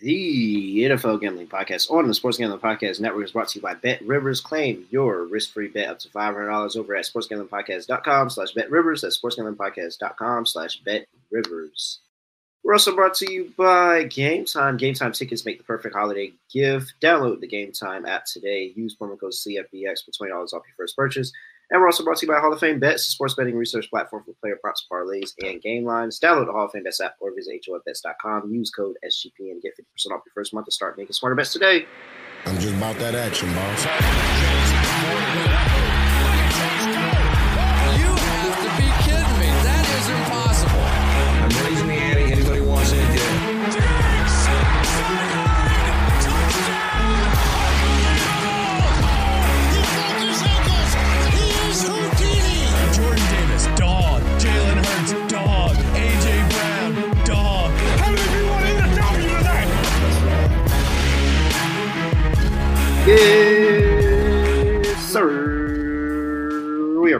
The NFL Gambling Podcast on the Sports Gambling Podcast Network is brought to you by Bet Rivers. Claim your risk-free bet up to $500 over at sportsgamblingpodcast.com slash Bet Rivers. That's sportsgamblingpodcast.com slash Bet Rivers. We're also brought to you by Game Time. Game Time tickets make the perfect holiday gift. Download the Game Time app today. Use promo code CFBX for $20 off your first purchase. And we're also brought to you by Hall of Fame Bets, a sports betting research platform for player props, parlays, and game lines. Download the Hall of Fame Bets app or visit HOFBets.com. Use code SGP and get 50% off your first month to start making smarter bets today. I'm just about that action, boss.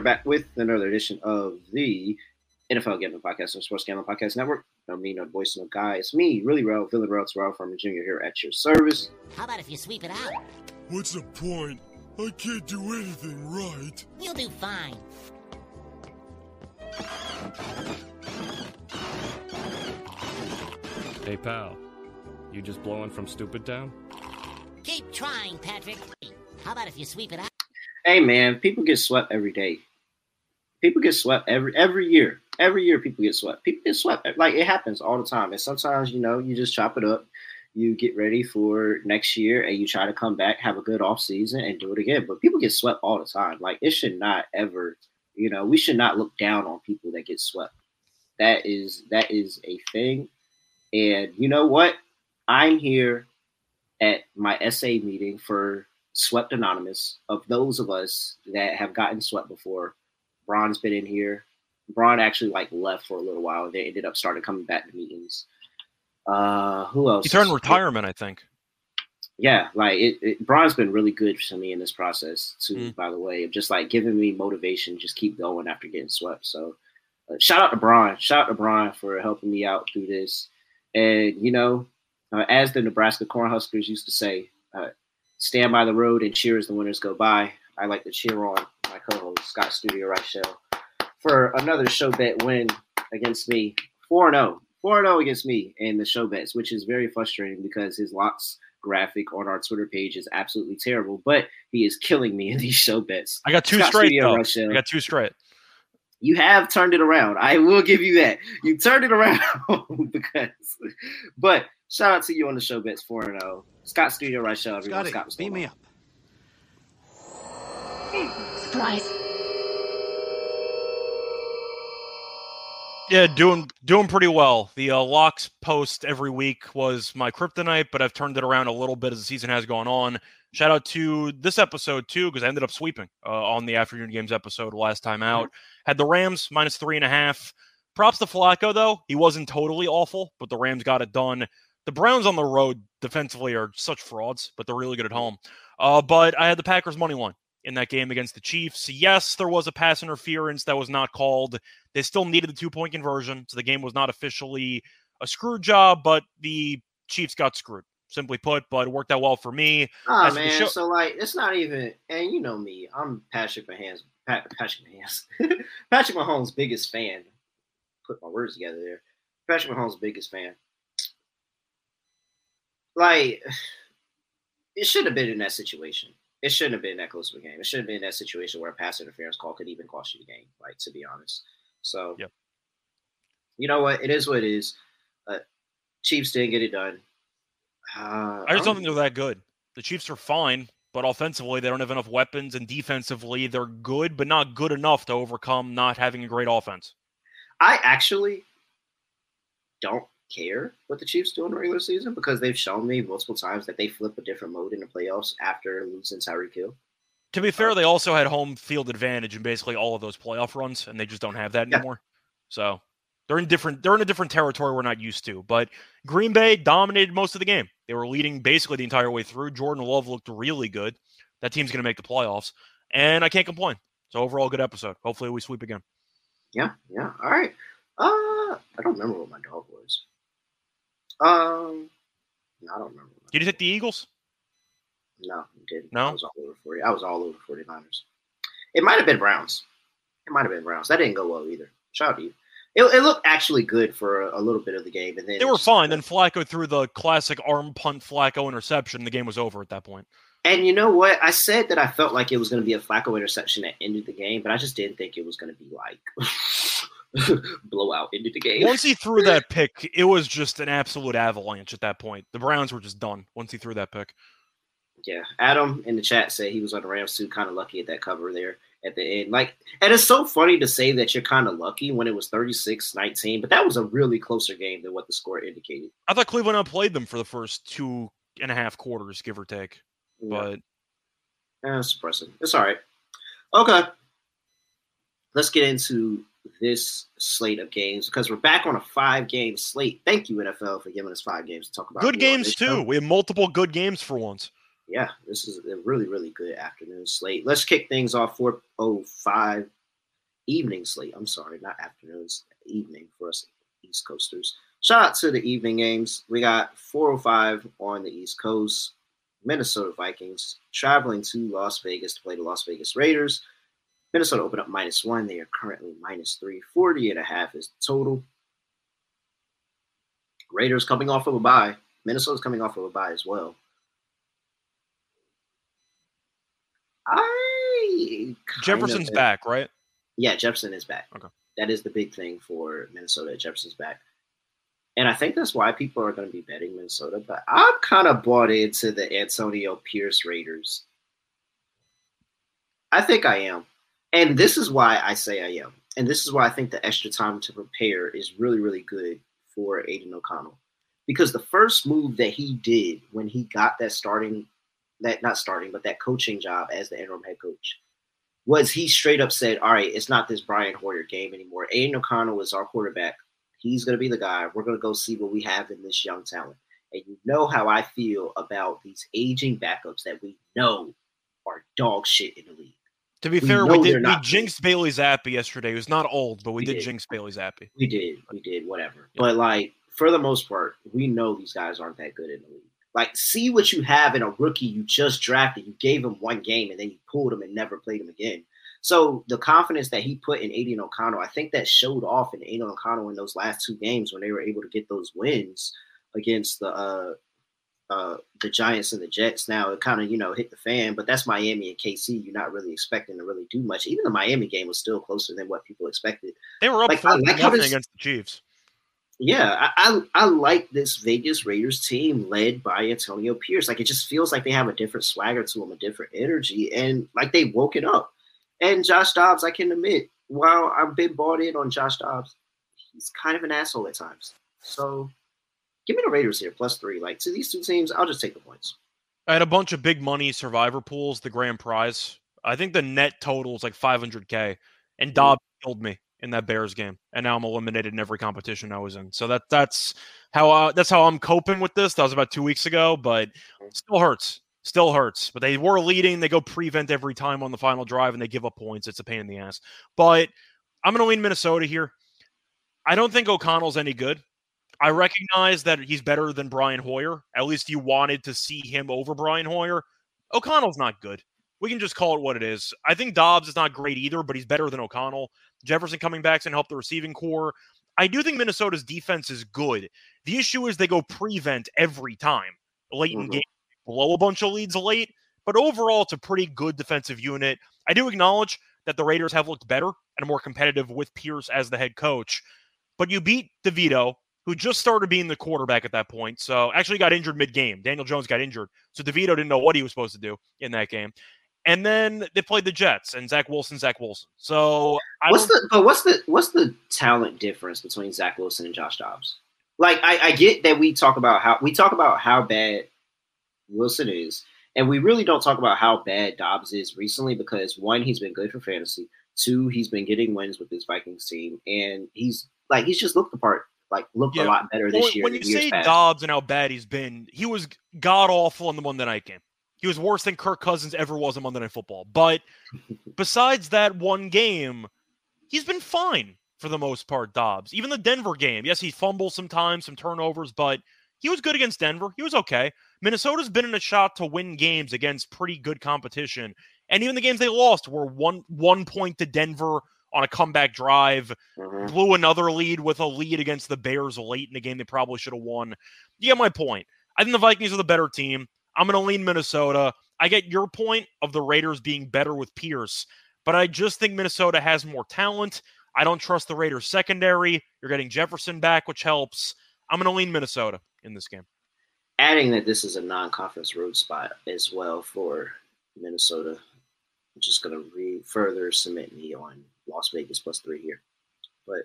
Back with another edition of the NFL Gambling Podcast on Sports Gambling Podcast Network. No me, no voice, no guy. It's me, really Rel, Villain Rel, it's Rel from Junior here at your service. How about if you sweep it out? What's the point? I can't do anything right. You'll do fine. Hey pal, you just blowing from stupid town? Keep trying, Patrick. How about if you sweep it out? Hey man, people get swept every day. People get swept every every year. Every year people get swept. People get swept. Like it happens all the time. And sometimes, you know, you just chop it up. You get ready for next year and you try to come back, have a good off season and do it again. But people get swept all the time. Like it should not ever, you know, we should not look down on people that get swept. That is that is a thing. And you know what? I'm here at my SA meeting for Swept Anonymous of those of us that have gotten swept before. Braun's been in here. Braun actually like left for a little while. They ended up started coming back to meetings. Uh, who else? He turned retirement, I think. Yeah, like it, it. Braun's been really good to me in this process too. Mm. By the way, of just like giving me motivation, just keep going after getting swept. So, uh, shout out to Braun. Shout out to Braun for helping me out through this. And you know, uh, as the Nebraska Cornhuskers used to say, uh, stand by the road and cheer as the winners go by. I like to cheer on my co-host Scott Studio Rochelle for another show bet win against me, four zero. 4 0 against me in the show bets, which is very frustrating because his locks graphic on our Twitter page is absolutely terrible, but he is killing me in these show bets. I got two Scott straight Studio though. Rochelle. I got two straight. You have turned it around. I will give you that. You turned it around because, but shout out to you on the show bets 4 0. Scott Studio Rochelle, everyone. Scott, what's me on? up. Yeah, doing doing pretty well. The uh, locks post every week was my kryptonite, but I've turned it around a little bit as the season has gone on. Shout out to this episode too, because I ended up sweeping uh, on the afternoon games episode last time out. Had the Rams minus three and a half. Props to Flacco though; he wasn't totally awful, but the Rams got it done. The Browns on the road defensively are such frauds, but they're really good at home. Uh, but I had the Packers money line in that game against the Chiefs. Yes, there was a pass interference that was not called. They still needed the two point conversion, so the game was not officially a screw job, but the Chiefs got screwed. Simply put, but it worked out well for me. Oh As man, show- so like it's not even, and you know me, I'm Patrick Mahomes, Pat, Patrick Mahomes, Patrick Mahomes' biggest fan. Put my words together there. Patrick Mahomes' biggest fan. Like, it should have been in that situation. It shouldn't have been that close of a game. It shouldn't have been in that situation where a pass interference call could even cost you the game. Like, to be honest. So, Yep. you know what? It is what it is. Uh, Chiefs didn't get it done. Uh, I just don't I'm- think they're that good. The Chiefs are fine, but offensively, they don't have enough weapons, and defensively, they're good, but not good enough to overcome not having a great offense. I actually don't care what the Chiefs do in the regular season because they've shown me multiple times that they flip a different mode in the playoffs after losing Tyreek Hill. To be fair, they also had home field advantage in basically all of those playoff runs, and they just don't have that Yeah. anymore. So they're in different they're in a different territory we're not used to. But Green Bay dominated most of the game. They were leading basically the entire way through. Jordan Love looked really good. That team's gonna make the playoffs. And I can't complain. So overall good episode. Hopefully we sweep again. Yeah, yeah. All right. Uh, I don't remember what my dog was. Um, No, I don't remember. Did you take the Eagles? No, you didn't. No? I was all over 40. I was all over 49ers. It might have been Browns. It might have been Browns. That didn't go well either. Shout out to you. It, it looked actually good for a, a little bit of the game, and then They were fine. Then Flacco threw the classic arm punt Flacco interception. The game was over at that point. And you know what? I said that I felt like it was going to be a Flacco interception that ended the game, but I just didn't think it was going to be like blowout into the game. Once he threw that pick, it was just an absolute avalanche at that point. The Browns were just done once he threw that pick. Yeah, Adam in the chat said he was on the Rams too. Kind of lucky at that cover there at the end. Like, and it's so funny to say that you're kind of lucky when it was 36-19, but that was a really closer game than what the score indicated. I thought Cleveland outplayed them for the first two and a half quarters, give or take. Yeah. But Eh, it's depressing. It's all right. Okay. Let's get into this slate of games because we're back on a five game slate. Thank you, NFL, for giving us five games to talk about. good games show. too. We have multiple good games for once. Yeah, this is a really, really good afternoon slate. Let's kick things off 405 evening slate. I'm sorry, not afternoons, evening for us East Coasters. Shout out to the evening games. We got 405 on the East Coast. Minnesota Vikings traveling to Las Vegas to play the Las Vegas Raiders. Minnesota opened up minus one. They are currently minus three. 40 and a half is total. Raiders coming off of a bye. Minnesota's coming off of a bye as well. I Jefferson's of- back, right? Yeah, Jefferson is back. Okay. That is the big thing for Minnesota. Jefferson's back. And I think that's why people are going to be betting Minnesota. But I'm kind of bought into the Antonio Pierce Raiders. I think I am. And this is why I say I am. And this is why I think the extra time to prepare is really, really good for Aidan O'Connell. Because the first move that he did when he got that starting, that not starting, but that coaching job as the interim head coach, was he straight up said, All right, it's not this Brian Hoyer game anymore. Aidan O'Connell is our quarterback. He's going to be the guy. We're going to go see what we have in this young talent. And you know how I feel about these aging backups that we know are dog shit in the league. To be We fair, we did we jinxed Bailey Zappe yesterday. He was not old, but we, We did, did. jinx Bailey Zappe. We did, we did, whatever. Yeah. But like for the most part, we know these guys aren't that good in the league. Like, see what you have in a rookie you just drafted. You gave him one game and then you pulled him and never played him again. So the confidence that he put in Aidan O'Connell, I think that showed off in Aidan O'Connell in those last two games when they were able to get those wins against the uh, uh, the Giants and the Jets. Now it kind of you know hit the fan, but that's Miami and KC. You're not really expecting to really do much. Even the Miami game was still closer than what people expected. They were up Like, I like nothing against the Chiefs. Yeah, I, I I like this Vegas Raiders team led by Antonio Pierce. Like it just feels like they have a different swagger to them, a different energy, and like they woke it up. And Josh Dobbs, I can admit, while I've been bought in on Josh Dobbs, he's kind of an asshole at times. So give me the Raiders here, plus three. Like see these two teams, I'll just take the points. I had a bunch of big money survivor pools, the grand prize. I think the net total is like 500k, and Dobbs killed me in that Bears game, and now I'm eliminated in every competition I was in. So that that's how uh, that's how I'm coping with this. That was about two weeks ago, but still hurts, still hurts. But they were leading. They go prevent every time on the final drive, and they give up points. It's a pain in the ass. But I'm going to lean Minnesota here. I don't think O'Connell's any good. I recognize that he's better than Brian Hoyer. At least you wanted to see him over Brian Hoyer. O'Connell's not good. We can just call it what it is. I think Dobbs is not great either, but he's better than O'Connell. Jefferson coming back and help the receiving core. I do think Minnesota's defense is good. The issue is they go prevent every time late in Mhm. game, blow a bunch of leads late. But overall, it's a pretty good defensive unit. I do acknowledge that the Raiders have looked better and more competitive with Pierce as the head coach. But you beat DeVito, who just started being the quarterback at that point. So actually got injured mid-game. Daniel Jones got injured. So DeVito didn't know what he was supposed to do in that game. And then they played the Jets and Zach Wilson, Zach Wilson. So I What's the but what's the what's the talent difference between Zach Wilson and Josh Dobbs? Like I, I get that we talk about how we talk about how bad Wilson is, and we really don't talk about how bad Dobbs is recently because one, he's been good for fantasy. Two, he's been getting wins with his Vikings team, and he's like he's just looked the part, like looked Yeah. a lot better this when, year. when you say past. Dobbs and how bad he's been, he was god awful in the Monday night game. He was worse than Kirk Cousins ever was in Monday Night Football. But besides that one game, he's been fine for the most part. Dobbs, even the Denver game, yes, he fumbles sometimes, some turnovers, but He was good against Denver. He was okay. Minnesota's been in a shot to win games against pretty good competition. And even the games they lost were one one point to Denver on a comeback drive, Mhm. blew another lead with a lead against the Bears late in the game they probably should have won. You get my point. I think the Vikings are the better team. I'm going to lean Minnesota. I get your point of the Raiders being better with Pierce, but I just think Minnesota has more talent. I don't trust the Raiders secondary. You're getting Jefferson back, which helps. I'm going to lean Minnesota in this game. Adding that this is a non-conference road spot as well for Minnesota. I'm just going to re- further cement me on Las Vegas plus three here. But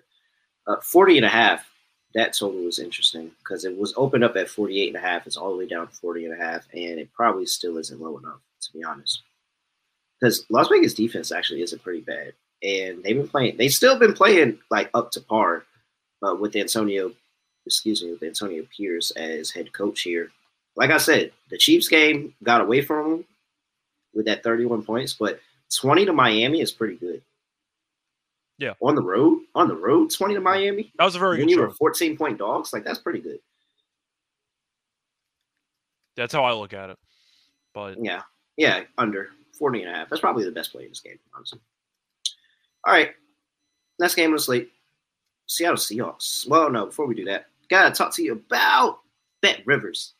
uh, 40 and a half, that total was interesting because it was opened up at 48 and a half. It's all the way down to 40 and a half, and it probably still isn't low enough, to be honest. Because Las Vegas defense actually isn't pretty bad. And they've been playing, they've still been playing like up to par uh, with Antonio, excuse me, with Antonio Pierce as head coach here. Like I said, the Chiefs game got away from them with that 31 points, but 20 to Miami is pretty good. Yeah. On the road, on the road, 20 to Miami. That was a very when good you show. were 14 point dogs, like that's pretty good. That's how I look at it. But Yeah. Yeah, under 40 and a half. That's probably the best play in this game, honestly. All right. Next game on the slate. Seattle Seahawks. Well, no, before we do that, gotta talk to you about Bet Rivers.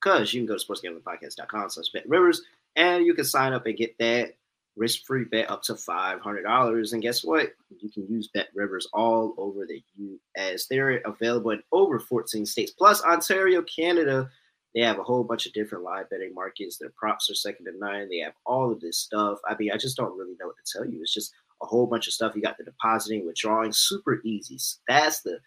Because you can go to sportsgamblingpodcast.com slash Bet Rivers and you can sign up and get that risk-free bet up to $500. And guess what? You can use Bet Rivers all over the U.S. They're available in over 14 states, plus Ontario, Canada. They have a whole bunch of different live betting markets. Their props are second to none. They have all of this stuff. I mean, I just don't really know what to tell you. It's just a whole bunch of stuff. You got the depositing, withdrawing, super easy. That's the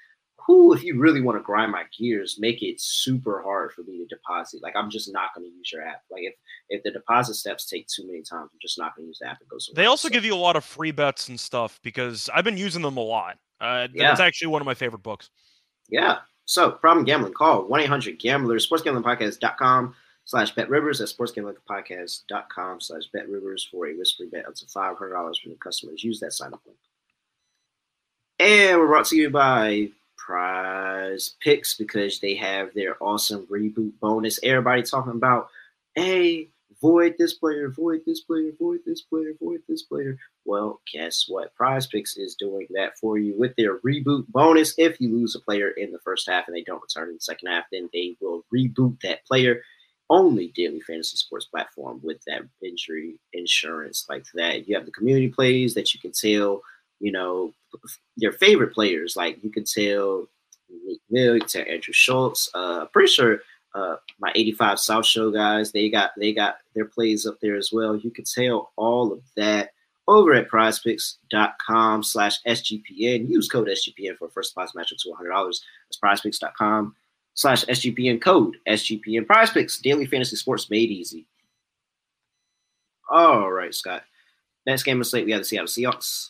who, if you really want to grind my gears, make it super hard for me to deposit. Like I'm just not going to use your app. Like if if the deposit steps take too many times, I'm just not going to use the app and go somewhere. they also else. give you a lot of free bets and stuff because I've been using them a lot. Uh, Yeah. That's actually one of my favorite books. Yeah. So, problem gambling, call 1 800 Gamblers, sportsgamblingpodcast.com slash bet rivers. That's sportsgamblingpodcast.com slash bet rivers for a risk free bet up to $500 from the customers. Use that sign up link. And we're brought to you by Prize Picks because they have their awesome reboot bonus. Everybody talking about, hey, void this player, void this player, void this player, void this player. Well, guess what? Prize Picks is doing that for you with their reboot bonus. If you lose a player in the first half and they don't return in the second half, then they will reboot that player. Only daily fantasy sports platform with that injury insurance like that. You have the community plays that you can tell, you know, your favorite players. Like you can tell Nick Mill, you tell Andrew Schultz. Uh, pretty sure uh, my 85 South Show guys, they got they got their plays up there as well. You can tell all of that over at prizepicks.com slash SGPN. Use code SGPN for a first deposit match up to $100. That's prizepicks.com slash SGPN code SGPN. Prizepicks, daily fantasy sports made easy. All right, Scott. Next game of slate, we have the Seattle Seahawks.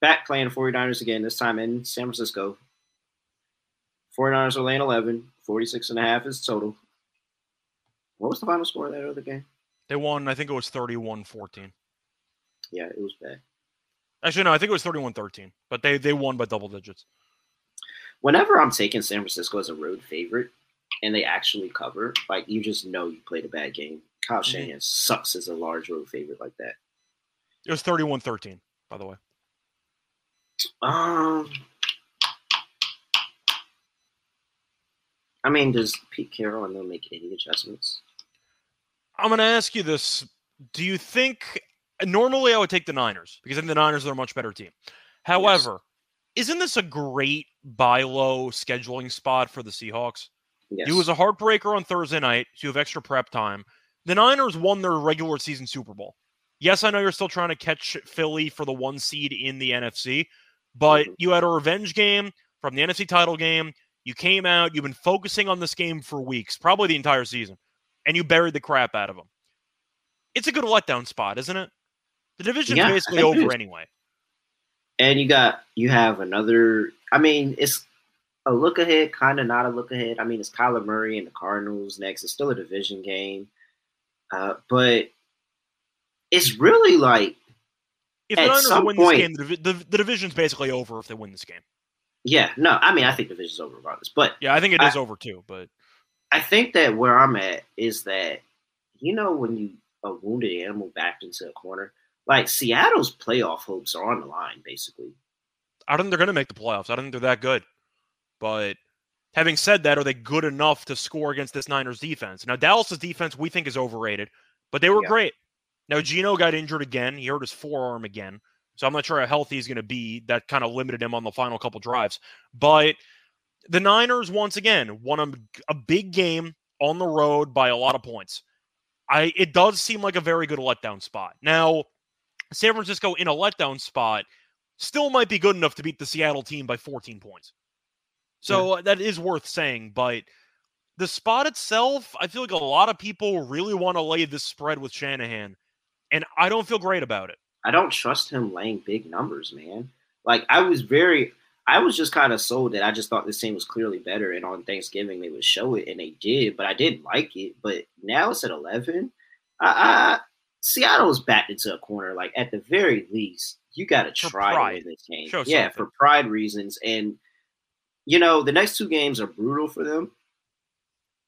Back playing 49ers again, this time in San Francisco. 49ers are laying 11. 46 and a half is total. What was the final score of that other game? They won, I think it was 31 14. Yeah, it was bad. Actually, no, I think it was 31 13, but they, they won by double digits. Whenever I'm taking San Francisco as a road favorite and they actually cover, like you just know you played a bad game. Kyle Mhm. Shanahan sucks as a large road favorite like that. It was 31 13, by the way. Um, I mean, does Pete Carroll and them make any adjustments? I'm going to ask you this. Do you think normally I would take the Niners because I think the Niners are a much better team. However, isn't this a great buy low scheduling spot for the Seahawks? Yes. It was a heartbreaker on Thursday night, so you have extra prep time. The Niners won their regular season Super Bowl. Yes, I know you're still trying to catch Philly for the one seed in the NFC, but Mhm. you had a revenge game from the NFC title game. You came out, you've been focusing on this game for weeks, probably the entire season, and you buried the crap out of them. It's a good letdown spot, isn't it? The division's Yeah, basically over anyway. and you got you have another. I mean, it's a look ahead, kind of not a look ahead. I mean, it's Kyler Murray and the Cardinals next. It's still a division game, uh, but it's really like If the Niners win point- this game, the, the, the division's basically over if they win this game. yeah, no. I mean, I think the division's over regardless, but Yeah, I think it I- is over too, but I think that where I'm at is that you know when you a wounded animal backed into a corner, like Seattle's playoff hopes are on the line, basically. I don't think they're going to make the playoffs. I don't think they're that good. But having said that, are they good enough to score against this Niners defense? Now, Dallas's defense we think is overrated, but they were Yeah. great. Now, Geno got injured again. He hurt his forearm again. So I'm not sure how healthy he's going to be. That kind of limited him on the final couple drives. But the Niners, once again, won a, a big game on the road by a lot of points. I It does seem like a very good letdown spot. Now, San Francisco in a letdown spot still might be good enough to beat the Seattle team by 14 points. So uh, that is worth saying. But the spot itself, I feel like a lot of people really want to lay this spread with Shanahan. And I don't feel great about it. I don't trust him laying big numbers, man. Like I was very, I was just kind of sold that I just thought this team was clearly better, and on Thanksgiving they would show it, and they did. But I didn't like it. But now it's at eleven. I, I Seattle's backed into a corner. Like at the very least, you got to try win this game. Show yeah, something. for pride reasons, and you know the next two games are brutal for them.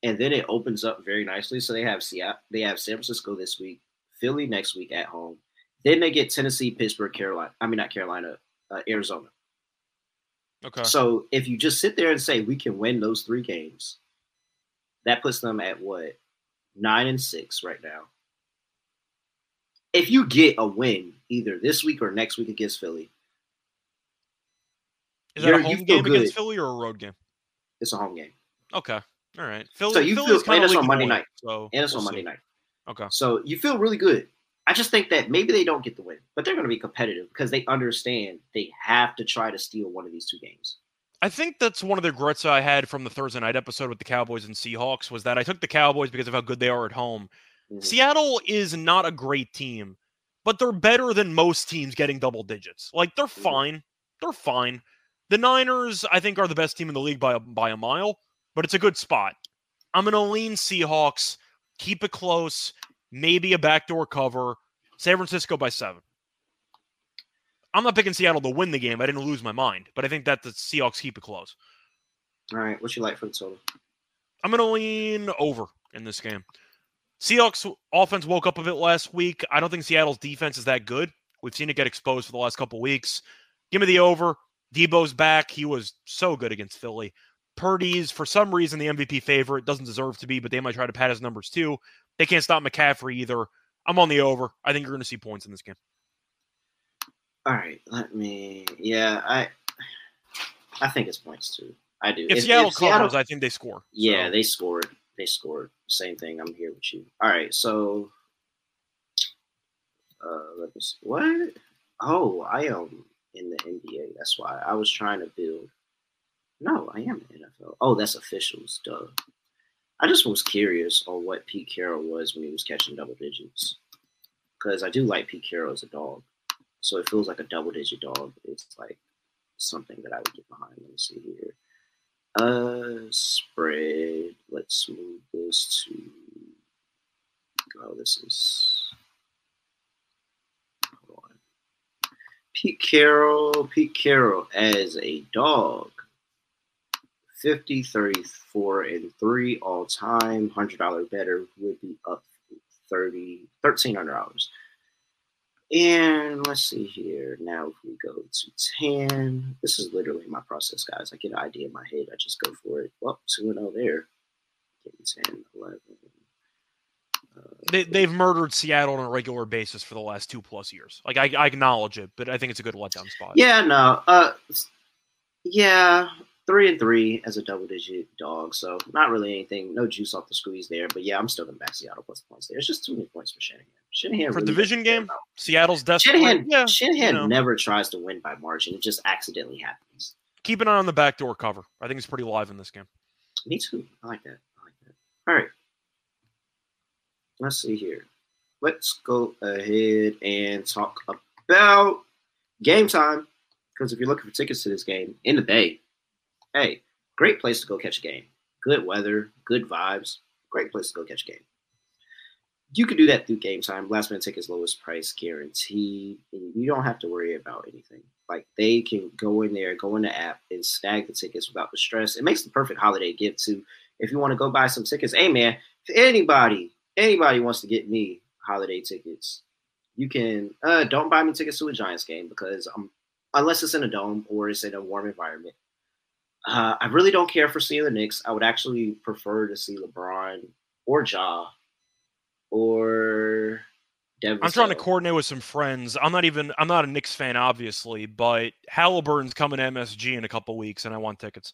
And then it opens up very nicely. So they have Seattle, they have San Francisco this week, Philly next week at home. Then they get Tennessee, Pittsburgh, Carolina. I mean, not Carolina, uh, Arizona. Okay. So if you just sit there and say we can win those three games, that puts them at what nine and six right now. If you get a win either this week or next week against Philly, Is that a home game against. Philly or a road game? it's a home game Okay. All right. Philly, So you Philly's feel- and it's on Monday night. So and it's we'll on Monday see. night. Okay. So you feel really good. I just think that maybe they don't get the win, but they're going to be competitive because they understand they have to try to steal one of these two games. I think that's one of the regrets I had from the Thursday night episode with the Cowboys and Seahawks was that I took the Cowboys because of how good they are at home. Mhm. Seattle is not a great team, but they're better than most teams getting double digits. Like they're fine. They're fine. The Niners, I think, are the best team in the league by a, by a mile, but it's a good spot. I'm going to lean Seahawks, keep it close, maybe a backdoor cover, San Francisco by seven. I'm not picking Seattle to win the game. I didn't lose my mind, but I think that the Seahawks keep it close. All right, what's your like for the total? I'm going to lean over in this game. Seahawks offense woke up a bit last week. I don't think Seattle's defense is that good. We've seen it get exposed for the last couple weeks. Give me the over. Debo's back. He was so good against Philly. Purdy's, for some reason, the MVP favorite. Doesn't deserve to be, but they might try to pad his numbers too. They can't stop McCaffrey either. I'm on the over. I think you're going to see points in this game. All right, let me. Yeah, I. I think it's points too. I do. If, Seattle covers, I think they score. Yeah, So, they scored. They scored. Same thing. I'm here with you. All right, so uh, let me see. What? Oh, I am in the NBA. That's why I was trying to build. No, I am NFL. Oh, that's officials. Duh. I just was curious on what Pete Carroll was when he was catching double digits, because I do like Pete Carroll as a dog. So it feels like a double digit dog. It's like something that I would get behind. Let me see here. Uh, spread. Let's move this to. Oh, this is. Hold on. Pete Carroll. Pete Carroll as a dog. 50, 34, and 3 all time. $100 better would be up 30 $1,300. And let's see here. Now, if we go to 10, this is literally my process, guys. I get an idea in my head, I just go for it. Well, 2 0 there. Give 10, 11. Uh, They, they've murdered Seattle on a regular basis for the last two plus years. Like I, I acknowledge it, but I think it's a good letdown spot. yeah, no. Uh, yeah, 3 and 3 as a double digit dog. So, not really anything. No juice off the squeeze there. But yeah, I'm still going to back Seattle plus points there. It's just too many points for Shanahan. Shanahan For really division game, about- Seattle's desperate. Shanahan, yeah, Shanahan you know. never tries to win by margin. It just accidentally happens. keep an eye on the backdoor cover. I think it's pretty live in this game. Me too. I like that. I like that. All right. Let's see here. Let's go ahead and talk about game time. Because if you're looking for tickets to this game in the Bay, hey, great place to go catch a game. Good weather, good vibes, great place to go catch a game. You can do that through game time. Last minute tickets, lowest price guaranteed. And you don't have to worry about anything. Like they can go in there, go in the app, and snag the tickets without the stress. It makes the perfect holiday gift too if you want to go buy some tickets, hey man, if anybody anybody wants to get me holiday tickets, you can. Uh, don't buy me tickets to a Giants game because um, unless it's in a dome or it's in a warm environment. Uh, I really don't care for seeing the Knicks. I would actually prefer to see LeBron or Ja or Devin. I'm trying to coordinate with some friends. I'm not even. I'm not a Knicks fan, obviously, but Halliburton's coming to MSG in a couple weeks, and I want tickets.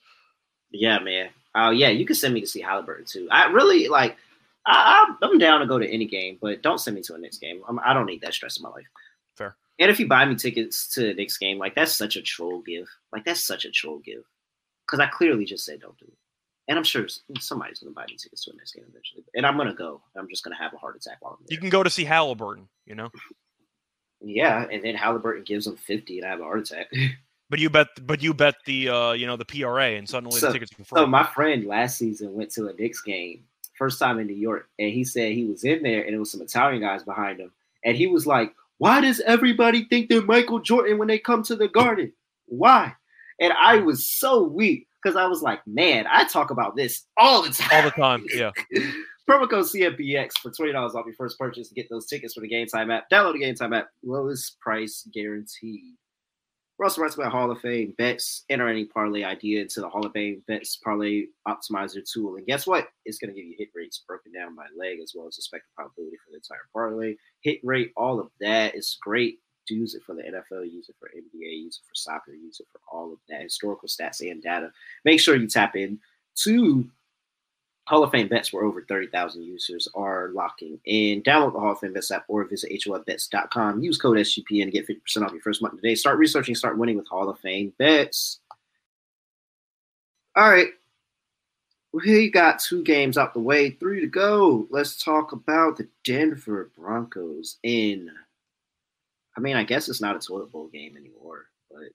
Yeah, man. Oh, yeah. You can send me to see Halliburton too. I really like. I, I- I'm down to go to any game, but don't send me to a Knicks game. I'm, I don't need that stress in my life. Fair. And if you buy me tickets to a Knicks game, like that's such a troll give. Like that's such a troll give. Because I clearly just said don't do it. And I'm sure somebody's going to buy me tickets to a Knicks game eventually. And I'm going to go. I'm just going to have a heart attack while I'm there. You can go to see Halliburton, you know, yeah, and then Halliburton gives them 50 and I have a heart attack. but you bet. But you bet the uh, you know the PRA, and suddenly So- the tickets are. So my friend last season went to a Knicks game, first time in New York, and he said he was in there and it was some Italian guys behind him, and he was like, "Why does everybody think they're Michael Jordan when they come to the Garden? Why?" And I was so weak because I was like, "Man, I talk about this all the time, all the time. Yeah. Promo code CFBX for twenty dollars off your first purchase to get those tickets for the Game Time app. Download the Game Time app, lowest price guaranteed. We're also brought to by Hall of Fame bets. Enter any parlay idea into the Hall of Fame bets parlay optimizer tool, and guess what? It's going to give you hit rates broken down by leg as well as expected probability for the entire parlay. Hit rate, all of that is great. Use it for the NFL, use it for NBA, use it for soccer, use it for all of that historical stats and data. Make sure you tap in to Hall of Fame bets where over 30,000 users are locking in. Download the Hall of Fame bets app or visit HOFbets.com. Use code SGPN to get 50% off your first month today. Start researching, start winning with Hall of Fame bets. All right. We got two games out the way, three to go. Let's talk about the Denver Broncos in. I mean, I guess it's not a toilet bowl game anymore, but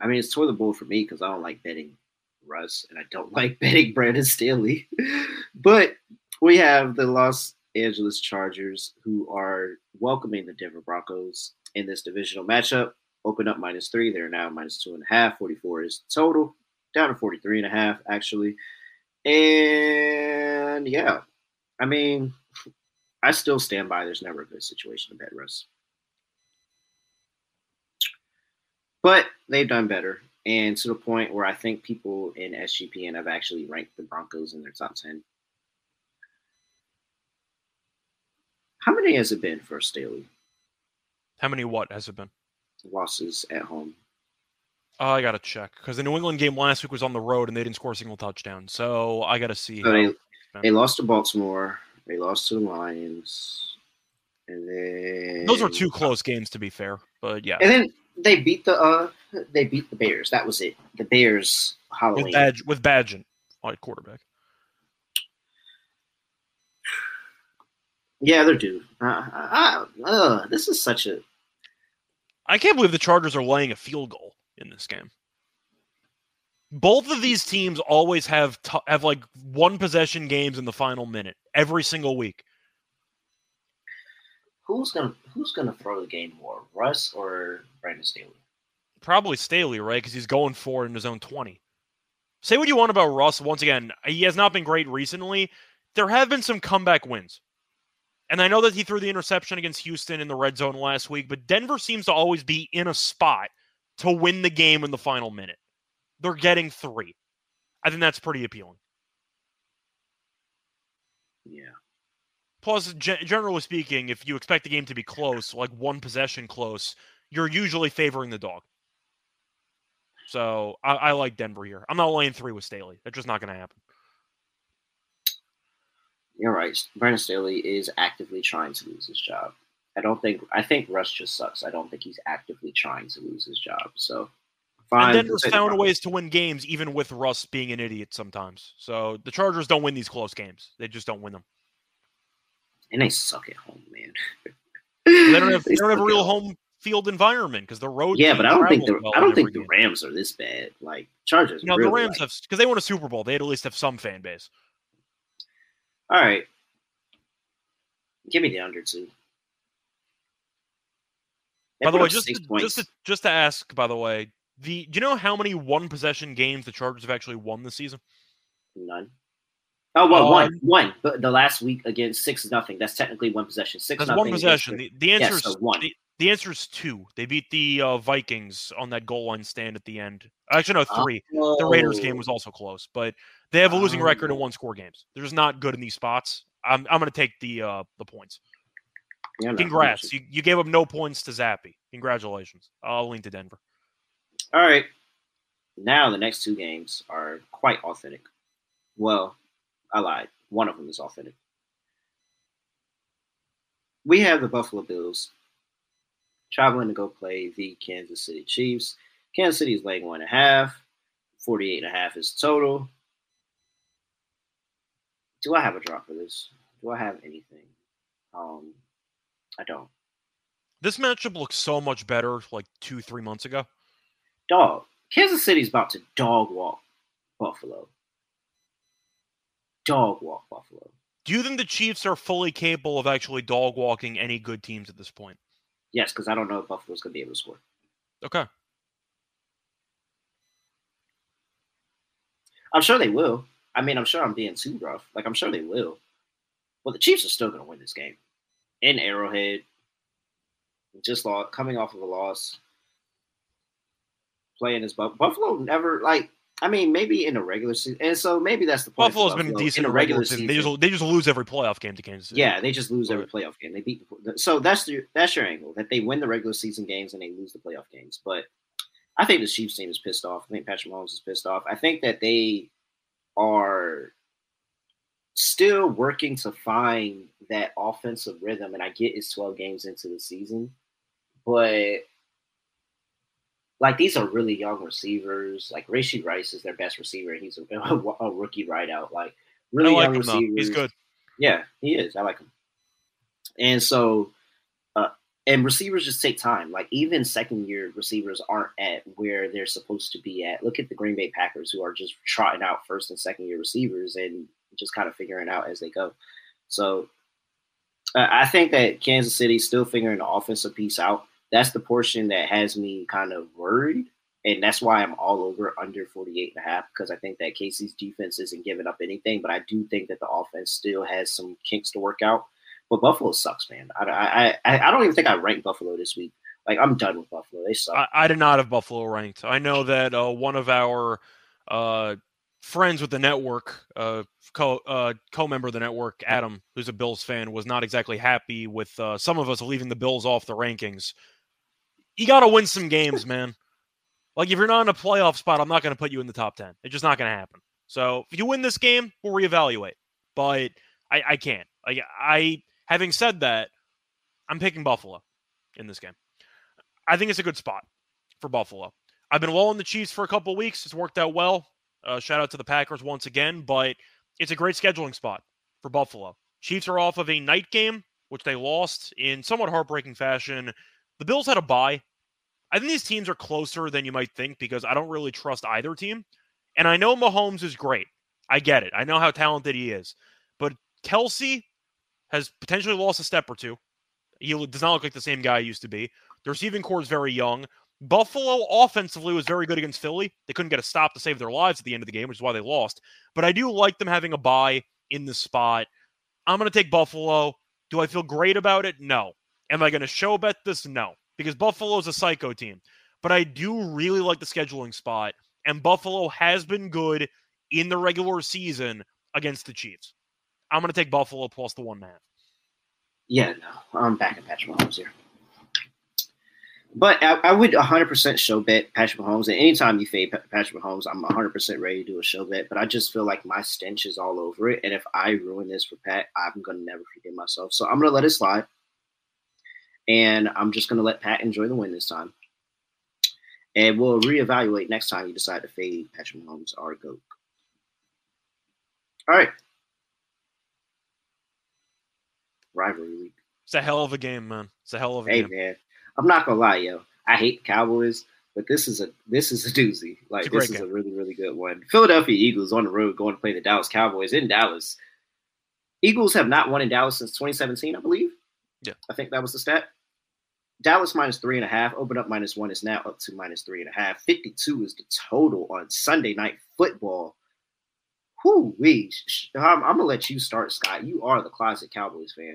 I mean, it's toilet bowl for me because I don't like betting Russ, and I don't like betting Brandon Staley. but we have the Los Angeles Chargers who are welcoming the Denver Broncos in this divisional matchup. Open up minus three. They're now minus two and a half. 44 is total. Down to 43 and a half, actually. And yeah, I mean, I still stand by there's never a good situation to bet Russ. But they've done better. And to the point where I think people in SGPN have actually ranked the Broncos in their top 10. How many has it been for Staley? How many what has it been? Losses at home. Oh, I gotta check because the New England game last week was on the road and they didn't score a single touchdown. So I gotta see. So they, they lost to Baltimore. They lost to the Lions. And then Those were two close games, to be fair. But yeah, And then they beat the uh they beat the Bears. That was it. The Bears with Halloween. Badge with Bagent at quarterback. Yeah, they're due. Uh, uh, uh, this is such a I can't believe the Chargers are laying a field goal in this game. Both of these teams always have t- have like one possession games in the final minute every single week. Who's gonna who's gonna throw the game more, Russ or Brandon Staley? Probably Staley, right? Because he's going for in his own 20. Say what you want about Russ. Once again, he has not been great recently. There have been some comeback wins. And I know that he threw the interception against Houston in the red zone last week, but Denver seems to always be in a spot to win the game in the final minute. They're getting three. I think that's pretty appealing. Yeah. Plus, ge- generally speaking, if you expect the game to be close, like one possession close, you're usually favoring the dog. So I, I like Denver here. I'm not laying three with Staley. That's just not going to happen. You're right. Brandon Staley is actively trying to lose his job. I don't think I think Russ just sucks. I don't think he's actively trying to lose his job. So fine. and Denver's found ways to win games, even with Russ being an idiot sometimes. So the Chargers don't win these close games. They just don't win them. And they suck at home, man. They don't have, they suck don't have a real home. field environment because the road. Yeah, but I don't think the well I don't think the game. Rams are this bad. Like Chargers. No, really the Rams like- have because they won a Super Bowl. They'd at least have some fan base. All right. Give me the under two. They By the way, just to, just to, just to ask, by the way, the do you know how many one possession games the Chargers have actually won this season? none. Oh well, Um, one, one. But the last week against six nothing. That's technically one possession. Six That's nothing. one possession. the- The, answer is so one. The, the answer is two. They beat the uh, Vikings on that goal line stand at the end. Actually, no, three. The Raiders game Oh. was also close, but they have a losing record in Oh. one score games. They're just not good in these spots. I'm I'm going to take the uh, the points. Yeah, no, Congrats. You, you gave up no points to Zappe. Congratulations. I'll lean to Denver. All right. Now the next two games are quite authentic. Well, I lied. One of them is authentic. We have the Buffalo Bills traveling to go play the Kansas City Chiefs. Kansas City is laying one and a half. 48 and a half is total. Do I have a drop for this? Do I have anything? Um, I don't. This matchup looks so much better like two, three months ago. Dog. Kansas City's about to dog walk Buffalo. Dog walk Buffalo. Do you think the Chiefs are fully capable of actually dog walking any good teams at this point? Yes, because I don't know if Buffalo's going to be able to score. Okay. I'm sure they will. I mean, I'm sure I'm being too rough. Like, I'm sure they will. Well, the Chiefs are still going to win this game. In Arrowhead, just lost, coming off of a loss, playing as Buff- Buffalo never like. I mean, maybe in the regular season, and so maybe that's the point. Buffalo's been decent in the regular season. They just they just lose every playoff game to Kansas City. Yeah, they just lose every playoff game. They beat the, so that's your that's your angle that they win the regular season games and they lose the playoff games. But I think the Chiefs team is pissed off. I think Patrick Mahomes is pissed off. I think that they are still working to find that offensive rhythm. And I get it's 12 games into the season, but like these are really young receivers. Like Rashee Rice is their best receiver, and he's a, a rookie right out. Like really like young him though. receivers. He's good. Yeah, he is. I like him. And so, uh, and receivers just take time. Like even second year receivers aren't at where they're supposed to be at. Look at the Green Bay Packers, who are just trotting out first and second year receivers and just kind of figuring out as they go. So, uh, I think that Kansas City's still figuring the offensive piece out. That's the portion that has me kind of worried. And that's why I'm all over under 48 and a half because I think that KC's defense isn't giving up anything, but I do think that the offense still has some kinks to work out. But Buffalo sucks, man. I, I, I, I don't even think I ranked Buffalo this week. Like, I'm done with Buffalo. They suck. I, I did not have Buffalo ranked. I know that uh, one of our uh, friends with the network, uh, co uh, co-member of the network, Adam, who's a Bills fan, was not exactly happy with uh, some of us leaving the Bills off the rankings. You got to win some games, man. Like if you're not in a playoff spot, I'm not going to put you in the top ten. It's just not going to happen. So if you win this game, we'll reevaluate. But I, I can't. Like I, having said that, I'm picking Buffalo in this game. I think it's a good spot for Buffalo. I've been low on the Chiefs for a couple weeks. It's worked out well. Uh, shout out to the Packers once again, but it's a great scheduling spot for Buffalo. Chiefs are off of a night game, which they lost in somewhat heartbreaking fashion. The Bills had a bye. I think these teams are closer than you might think because I don't really trust either team. And I know Mahomes is great. I get it. I know how talented he is. But Kelce has potentially lost a step or two. He does not look like the same guy he used to be. The receiving core is very young. Buffalo offensively was very good against Philly. They couldn't get a stop to save their lives at the end of the game, which is why they lost. But I do like them having a bye in the spot. I'm going to take Buffalo. Do I feel great about it? No. Am I going to show bet this? No. Because Buffalo is a psycho team. But I do really like the scheduling spot. And Buffalo has been good in the regular season against the Chiefs. I'm going to take Buffalo plus the one half. Yeah, no, I'm back in Patrick Mahomes here. But I, I would 100% show bet Patrick Mahomes. And anytime you fade Pa- Patrick Mahomes, I'm 100% ready to do a show bet. But I just feel like my stench is all over it. And if I ruin this for Pat, I'm going to never forgive myself. So I'm going to let it slide. And I'm just going to let Pat enjoy the win this time. And we'll reevaluate next time you decide to fade Patrick Mahomes or GOAT. All right. Rivalry week. It's a hell of a game, man. It's a hell of a game. Hey game. man, I'm not gonna lie, yo. I hate the Cowboys, but this is a this is a doozy. Like a this is game. a really really good one. Philadelphia Eagles on the road going to play the Dallas Cowboys in Dallas. Eagles have not won in Dallas since 2017, I believe. Yeah. I think that was the stat. Dallas minus three and a half. Open up minus one is now up to minus three and a half. 52 is the total on Sunday night football. whoo wee. I'm, I'm gonna let you start, Scott. You are the closet Cowboys fan.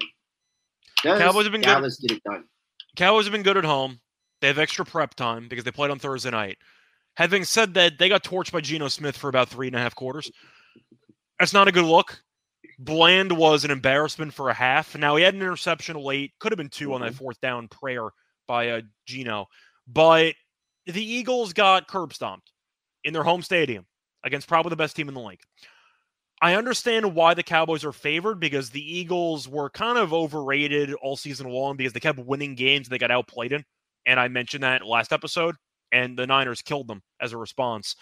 Does Cowboys have been good. Dallas get it done? Cowboys have been good at home. They have extra prep time because they played on Thursday night. Having said that, they got torched by Geno Smith for about three and a half quarters. That's not a good look. Bland was an embarrassment for a half. Now he had an interception late, could have been 2 on that fourth down prayer by uh, Geno, but the Eagles got curb stomped in their home stadium against probably the best team in the league. I understand why the Cowboys are favored because the Eagles were kind of overrated all season long because they kept winning games they got outplayed in. And I mentioned that last episode, and the Niners killed them as a response.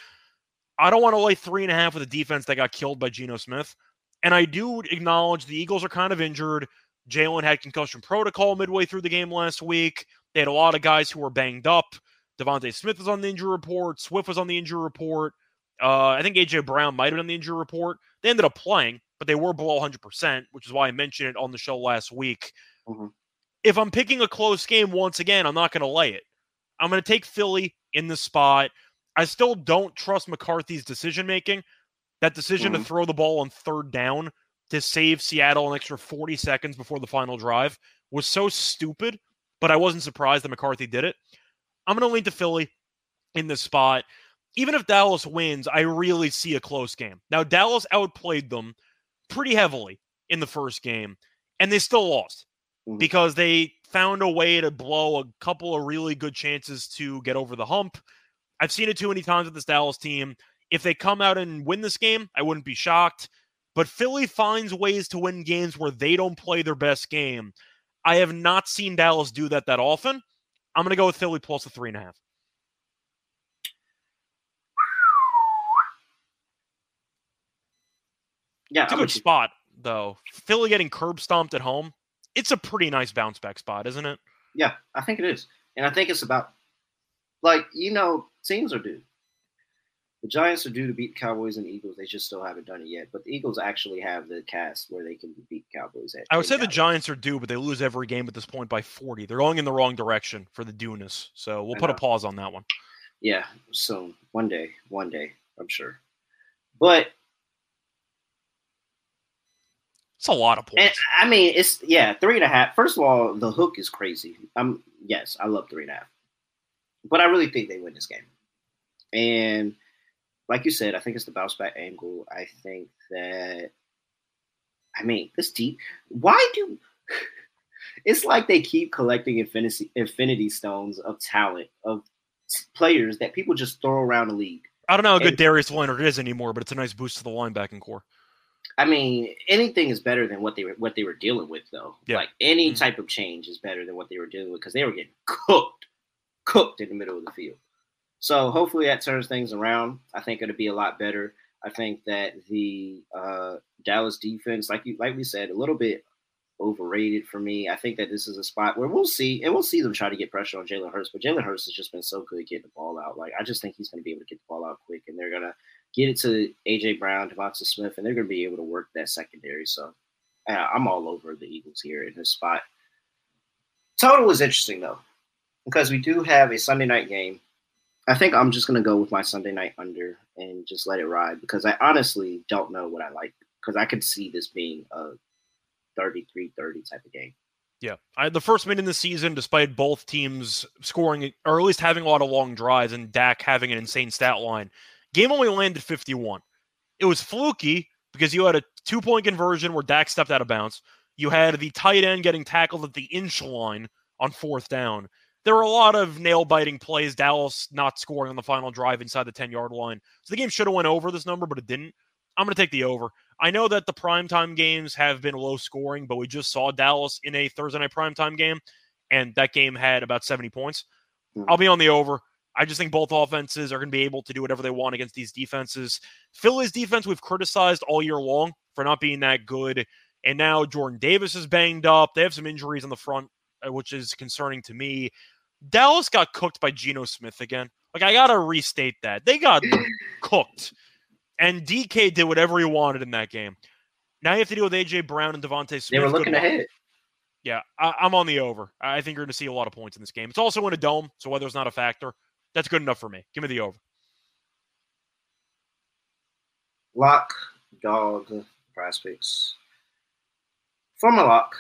I don't want to lay three and a half with a defense that got killed by Geno Smith. And I do acknowledge the Eagles are kind of injured. Jalen had concussion protocol midway through the game last week. They had a lot of guys who were banged up. Devonta Smith was on the injury report. Swift was on the injury report. Uh, I think AJ Brown might have been on the injury report. They ended up playing, but they were below 100%, which is why I mentioned it on the show last week. Mhm. If I'm picking a close game once again, I'm not going to lay it. I'm going to take Philly in the spot. I still don't trust McCarthy's decision making. That decision to Mhm. throw the ball on third down to save Seattle an extra 40 seconds before the final drive was so stupid, but I wasn't surprised that McCarthy did it. I'm going to lean to Philly in this spot. Even if Dallas wins, I really see a close game. Now, Dallas outplayed them pretty heavily in the first game, and they still lost Mhm. because they found a way to blow a couple of really good chances to get over the hump. I've seen it too many times with this Dallas team. If they come out and win this game, I wouldn't be shocked. But Philly finds ways to win games where they don't play their best game. I have not seen Dallas do that that often. I'm going to go with Philly plus the three and a half. Yeah, It's a good spot, though. Philly getting curb stomped at home. It's a pretty nice bounce back spot, isn't it? Yeah, I think it is, and I think it's about like you know teams are due. The Giants are due to beat the Cowboys and Eagles. They just still haven't done it yet. But the Eagles actually have the cast where they can beat Cowboys. At I would say the Giants are due, but they lose every game at this point by 40. They're going in the wrong direction for the dueness. So we'll I put a pause on that one. Yeah, So one day, one day, I'm sure. But It's a lot of and, points. I mean, it's yeah, three and a half. First of all, the hook is crazy. I'm yes, I love three and a half, but I really think they win this game. And like you said, I think it's the bounce back angle. I think that, I mean, this deep. Why do? It's like they keep collecting infinity infinity stones of talent of players that people just throw around the league. I don't know how good and- Darius Leonard is anymore, but it's a nice boost to the linebacking corps. I mean, anything is better than what they were what they were dealing with, though. Yeah. Like any Mhm. type of change is better than what they were dealing with because they were getting cooked, cooked in the middle of the field. So hopefully that turns things around. I think it'll be a lot better. I think that the uh, Dallas defense, like you like we said, a little bit overrated for me. I think that this is a spot where we'll see, and we'll see them try to get pressure on Jalen Hurts. But Jalen Hurts has just been so good getting the ball out. Like I just think he's going to be able to get the ball out quick, and they're gonna get it to AJ Brown, Devonta Smith, and they're going to be able to work that secondary. So I'm all over the Eagles here in this spot. Total is interesting though, because we do have a Sunday night game. I think I'm just to go with my Sunday night under and just let it ride because I honestly don't know what I like because I could see this being a 33 30 type of game. Yeah. I, the first minute in the season, despite both teams scoring or at least having a lot of long drives and Dak having an insane stat line, game only landed 51. It was fluky because you had a two point conversion where Dak stepped out of bounds. You had the tight end getting tackled at the inch line on fourth down. There were a lot of nail biting plays. Dallas not scoring on the final drive inside the 10 yard line. So the game should have went over this number, but it didn't. I'm going to take the over. I know that the primetime games have been low scoring, but we just saw Dallas in a Thursday night primetime game, and that game had about 70 points. Mhm. I'll be on the over. I just think both offenses are going to be able to do whatever they want against these defenses. Philly's defense we've criticized all year long for not being that good. And now Jordan Davis is banged up. They have some injuries on the front, uh, which is concerning to me. Dallas got cooked by Geno Smith again. Like, I got to restate that. They got cooked. And DK did whatever he wanted in that game. Now you have to deal with AJ Brown and Devonta Smith. They were looking ahead. Yeah, I, I'm on the over. I think you're going to see a lot of points in this game. It's also in a dome, so weather's not a factor. That's good enough for me. Give me the over. Lock, dog prospects. For my lock.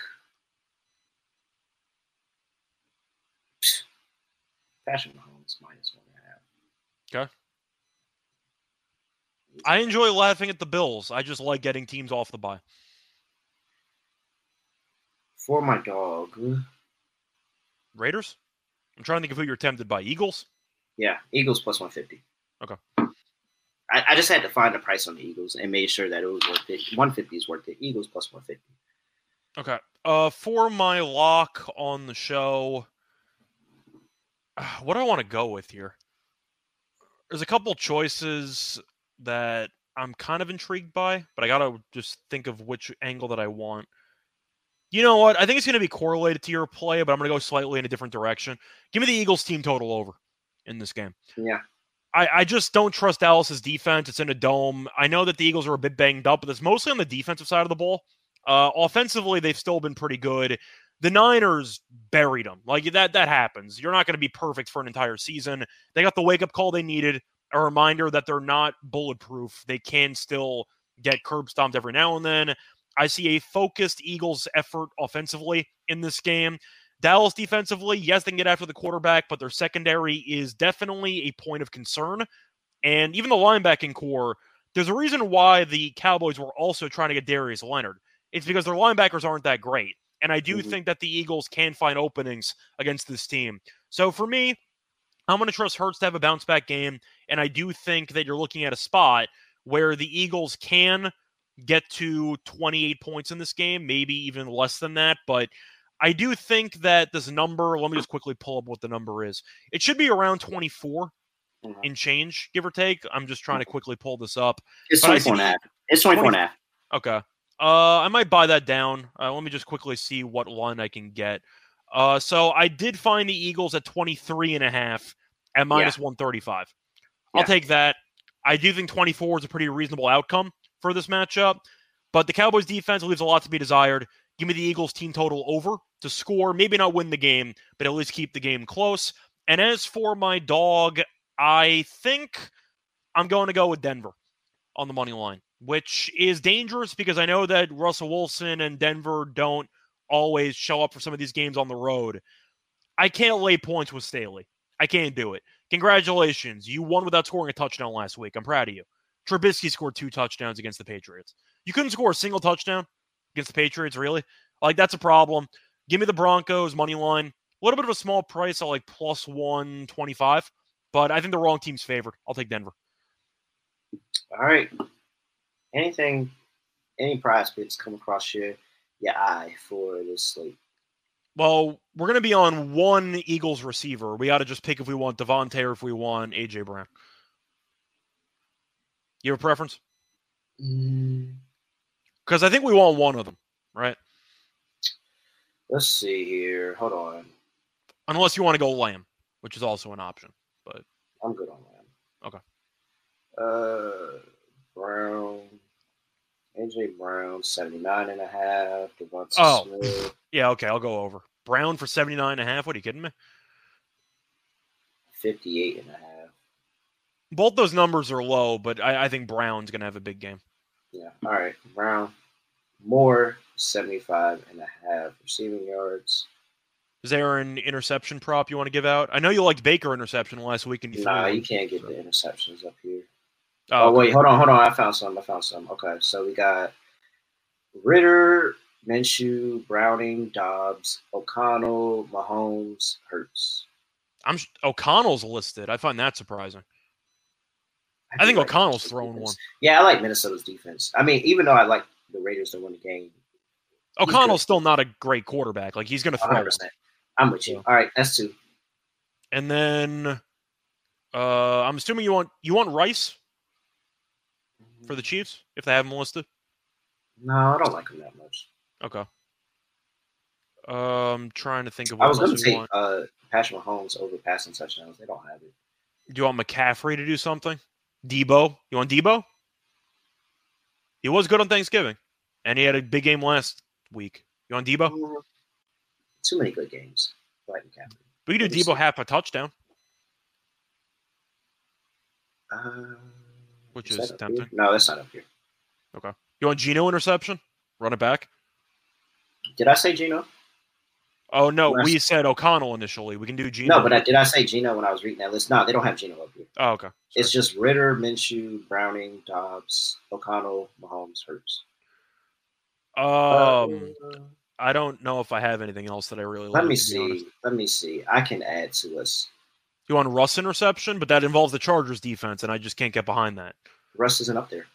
Patrick Mahomes minus one and a half. Okay. I enjoy laughing at the Bills. I just like getting teams off the bye. For my dog. Raiders? I'm trying to think of who you're tempted by. Eagles? Yeah, Eagles plus 150. Okay. I, I just had to find the price on the Eagles and made sure that it was worth it. 150 is worth it. Eagles plus 150. Okay. Uh, for my lock on the show, what do I want to go with here? There's a couple choices that I'm kind of intrigued by, but I gotta just think of which angle that I want. You know what? I think it's going to be correlated to your play, but I'm going to go slightly in a different direction. Give me the Eagles team total over in this game. Yeah. I, I just don't trust Dallas's defense. It's in a dome. I know that the Eagles are a bit banged up, but it's mostly on the defensive side of the ball. Uh, offensively, they've still been pretty good. The Niners buried them. Like that, that happens. You're not going to be perfect for an entire season. They got the wake up call they needed. A reminder that they're not bulletproof. They can still get curb stomped every now and then. I see a focused Eagles effort offensively in this game. Dallas defensively, yes, they can get after the quarterback, but their secondary is definitely a point of concern. And even the linebacking corps, there's a reason why the Cowboys were also trying to get Darius Leonard. It's because their linebackers aren't that great. And I do Mhm. think that the Eagles can find openings against this team. So for me, I'm going to trust Hurts to have a bounce back game. And I do think that you're looking at a spot where the Eagles can get to 28 points in this game, maybe even less than that. But I do think that this number, let me just quickly pull up what the number is. It should be around 24 Mhm. in change, give or take. I'm just trying to quickly pull this up. It's But 24 and a half. It's 24 and a half. Okay. Uh, I might buy that down. Uh, let me just quickly see what line I can get. Uh, so I did find the Eagles at 23 and a half at minus 135. I'll Yeah. take that. I do think 24 is a pretty reasonable outcome for this matchup, but the Cowboys defense leaves a lot to be desired. Give me the Eagles team total over to score, maybe not win the game, but at least keep the game close. And as for my dog, I think I'm going to go with Denver on the money line, which is dangerous because I know that Russell Wilson and Denver don't always show up for some of these games on the road. I can't lay points with Staley. I can't do it. Congratulations. You won without scoring a touchdown last week. I'm proud of you. Trubisky scored two touchdowns against the Patriots. You couldn't score a single touchdown against the Patriots, really? Like, that's a problem. Give me the Broncos money line. A little bit of a small price at like plus 125, but I think the wrong team's favored. I'll take Denver. All right. Anything, any prize picks come across your, your eye for this slate? Well, we're going to be on one Eagles receiver. We got to just pick if we want Devonta or if we want AJ Brown. You have a preference? Mm, Because I think we want one of them, right? let's see here. Hold on. Unless you want to go Lamb, which is also an option. But I'm good on Lamb. Okay. Uh, Brown. AJ Brown, 79 and a half. Devonta Oh. Smith, Yeah, okay, I'll go over. Brown for 79 and a half. What are you kidding me? 58 and a half. Both those numbers are low, but I, I think Brown's going to have a big game. Yeah. All right. Brown. more 75 and a half receiving yards. Is there an interception prop you want to give out? I know you liked Baker interception last week, and you Nah, you can't get so- the interceptions up here. Oh, Oh, wait, hold on, hold on. I found some. I found some. Okay, so we got Ridder, Minshew, Browning, Dobbs, O'Connell, Mahomes, Hurts. I'm O'Connell's listed. I find that surprising. I do think like O'Connell's throwing defense. one. Yeah, I like Minnesota's defense. I mean, even though I like the Raiders to win the game, O'Connell's still not a great quarterback. Like he's going to throw. 100. one. percent I'm with you. All right, that's two. And then uh I'm assuming you want you want Rice for the Chiefs if they have him listed. No, I don't like him that much. Okay. Um, trying to think of I what was going to you want. uh, Patrick Mahomes over passing touchdowns. They don't have it. Do you want McCaffrey to do something? Deebo? You want Deebo? He was good on Thanksgiving, and he had a big game last week. You want Deebo? Mm, Too many good games. I Like McCaffrey. We could do Deebo half a touchdown, Uh, which is is that up here? tempting. No, that's not up here. Okay. You want Geno interception? Run it back. Did I say Geno? Oh no, Last- we said O'Connell initially. We can do Geno. No, but I, did I say Geno when I was reading that list? No, they don't have Geno up here. oh okay. It's just Ridder, Minshew, Browning, Dobbs, O'Connell, Mahomes, Hurts. um, Uh, I don't know if I have anything else that I really let like. me to be honest. see. Let me see. I can add to us. You want Russ interception, but that involves the Chargers defense, and I just can't get behind that. Russ isn't up there.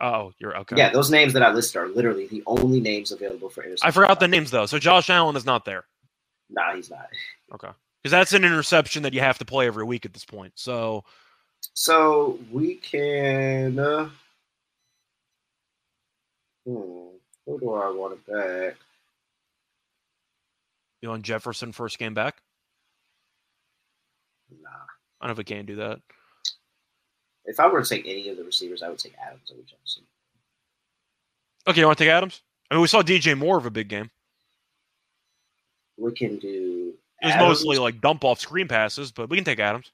Oh, you're okay. Yeah, those names that I listed are literally the only names available for interception. I forgot the names though. So Josh Allen is not there Nah, he's not. Okay, because that's an interception that you have to play every week at this point. So So we can. Uh, hmm, who do I want it back? you want Jefferson first game back? I don't know if we can do that. If I were to take any of the receivers, I would take Adams over Jefferson. Okay, you want to take Adams? I mean, we saw DJ Moore of a big game. We can do. It was Adams. mostly like dump off screen passes, but we can take Adams.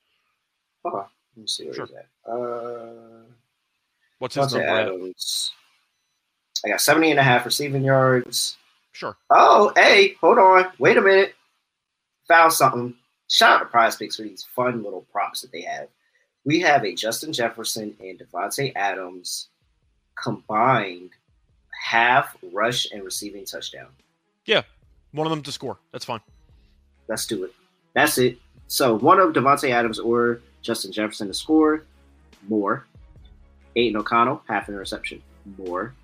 Hold on. Let me see where Sure. he's at. Uh, What's his number? Adams. I got 70 and a half receiving yards. Sure. Oh, hey, hold on. Wait a minute. Found something. Shout out to PrizePicks for these fun little props that they have. We have a Justin Jefferson and Davante Adams combined half rush and receiving touchdown. Yeah, one of them to score. That's fine. Let's do it. That's it. So one of Davante Adams or Justin Jefferson to score. More. Aidan O'Connell, half interception. More.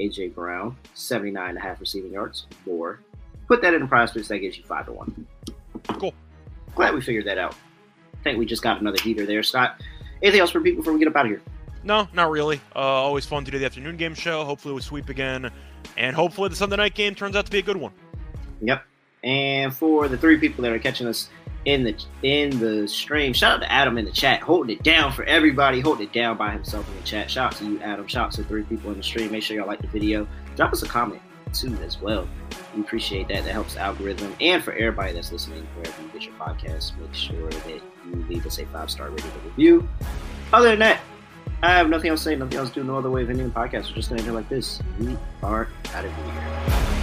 AJ Brown, 79 and a half receiving yards. More. Put that in the prize picks, that gives you five to one. Cool. Glad we figured that out. I think we just got another heater there, Scott. Anything else for people before we get up out of here? No, not really. Uh, always fun to do the afternoon game show. Hopefully we sweep again, and hopefully the Sunday night game turns out to be a good one. Yep. And for the three people that are catching us in the in the stream, shout out to Adam in the chat, holding it down for everybody, holding it down by himself in the chat. Shout out to you, Adam. Shout out to the three people in the stream. Make sure y'all like the video. Drop us a comment too as well. We appreciate that. That helps the algorithm. And for everybody that's listening, wherever you get your podcast, make sure that you leave us a five star rating and review. Other than that, I have nothing else to say, nothing else to do, no other way of ending the podcast. We're just gonna end it like this. We are out of here.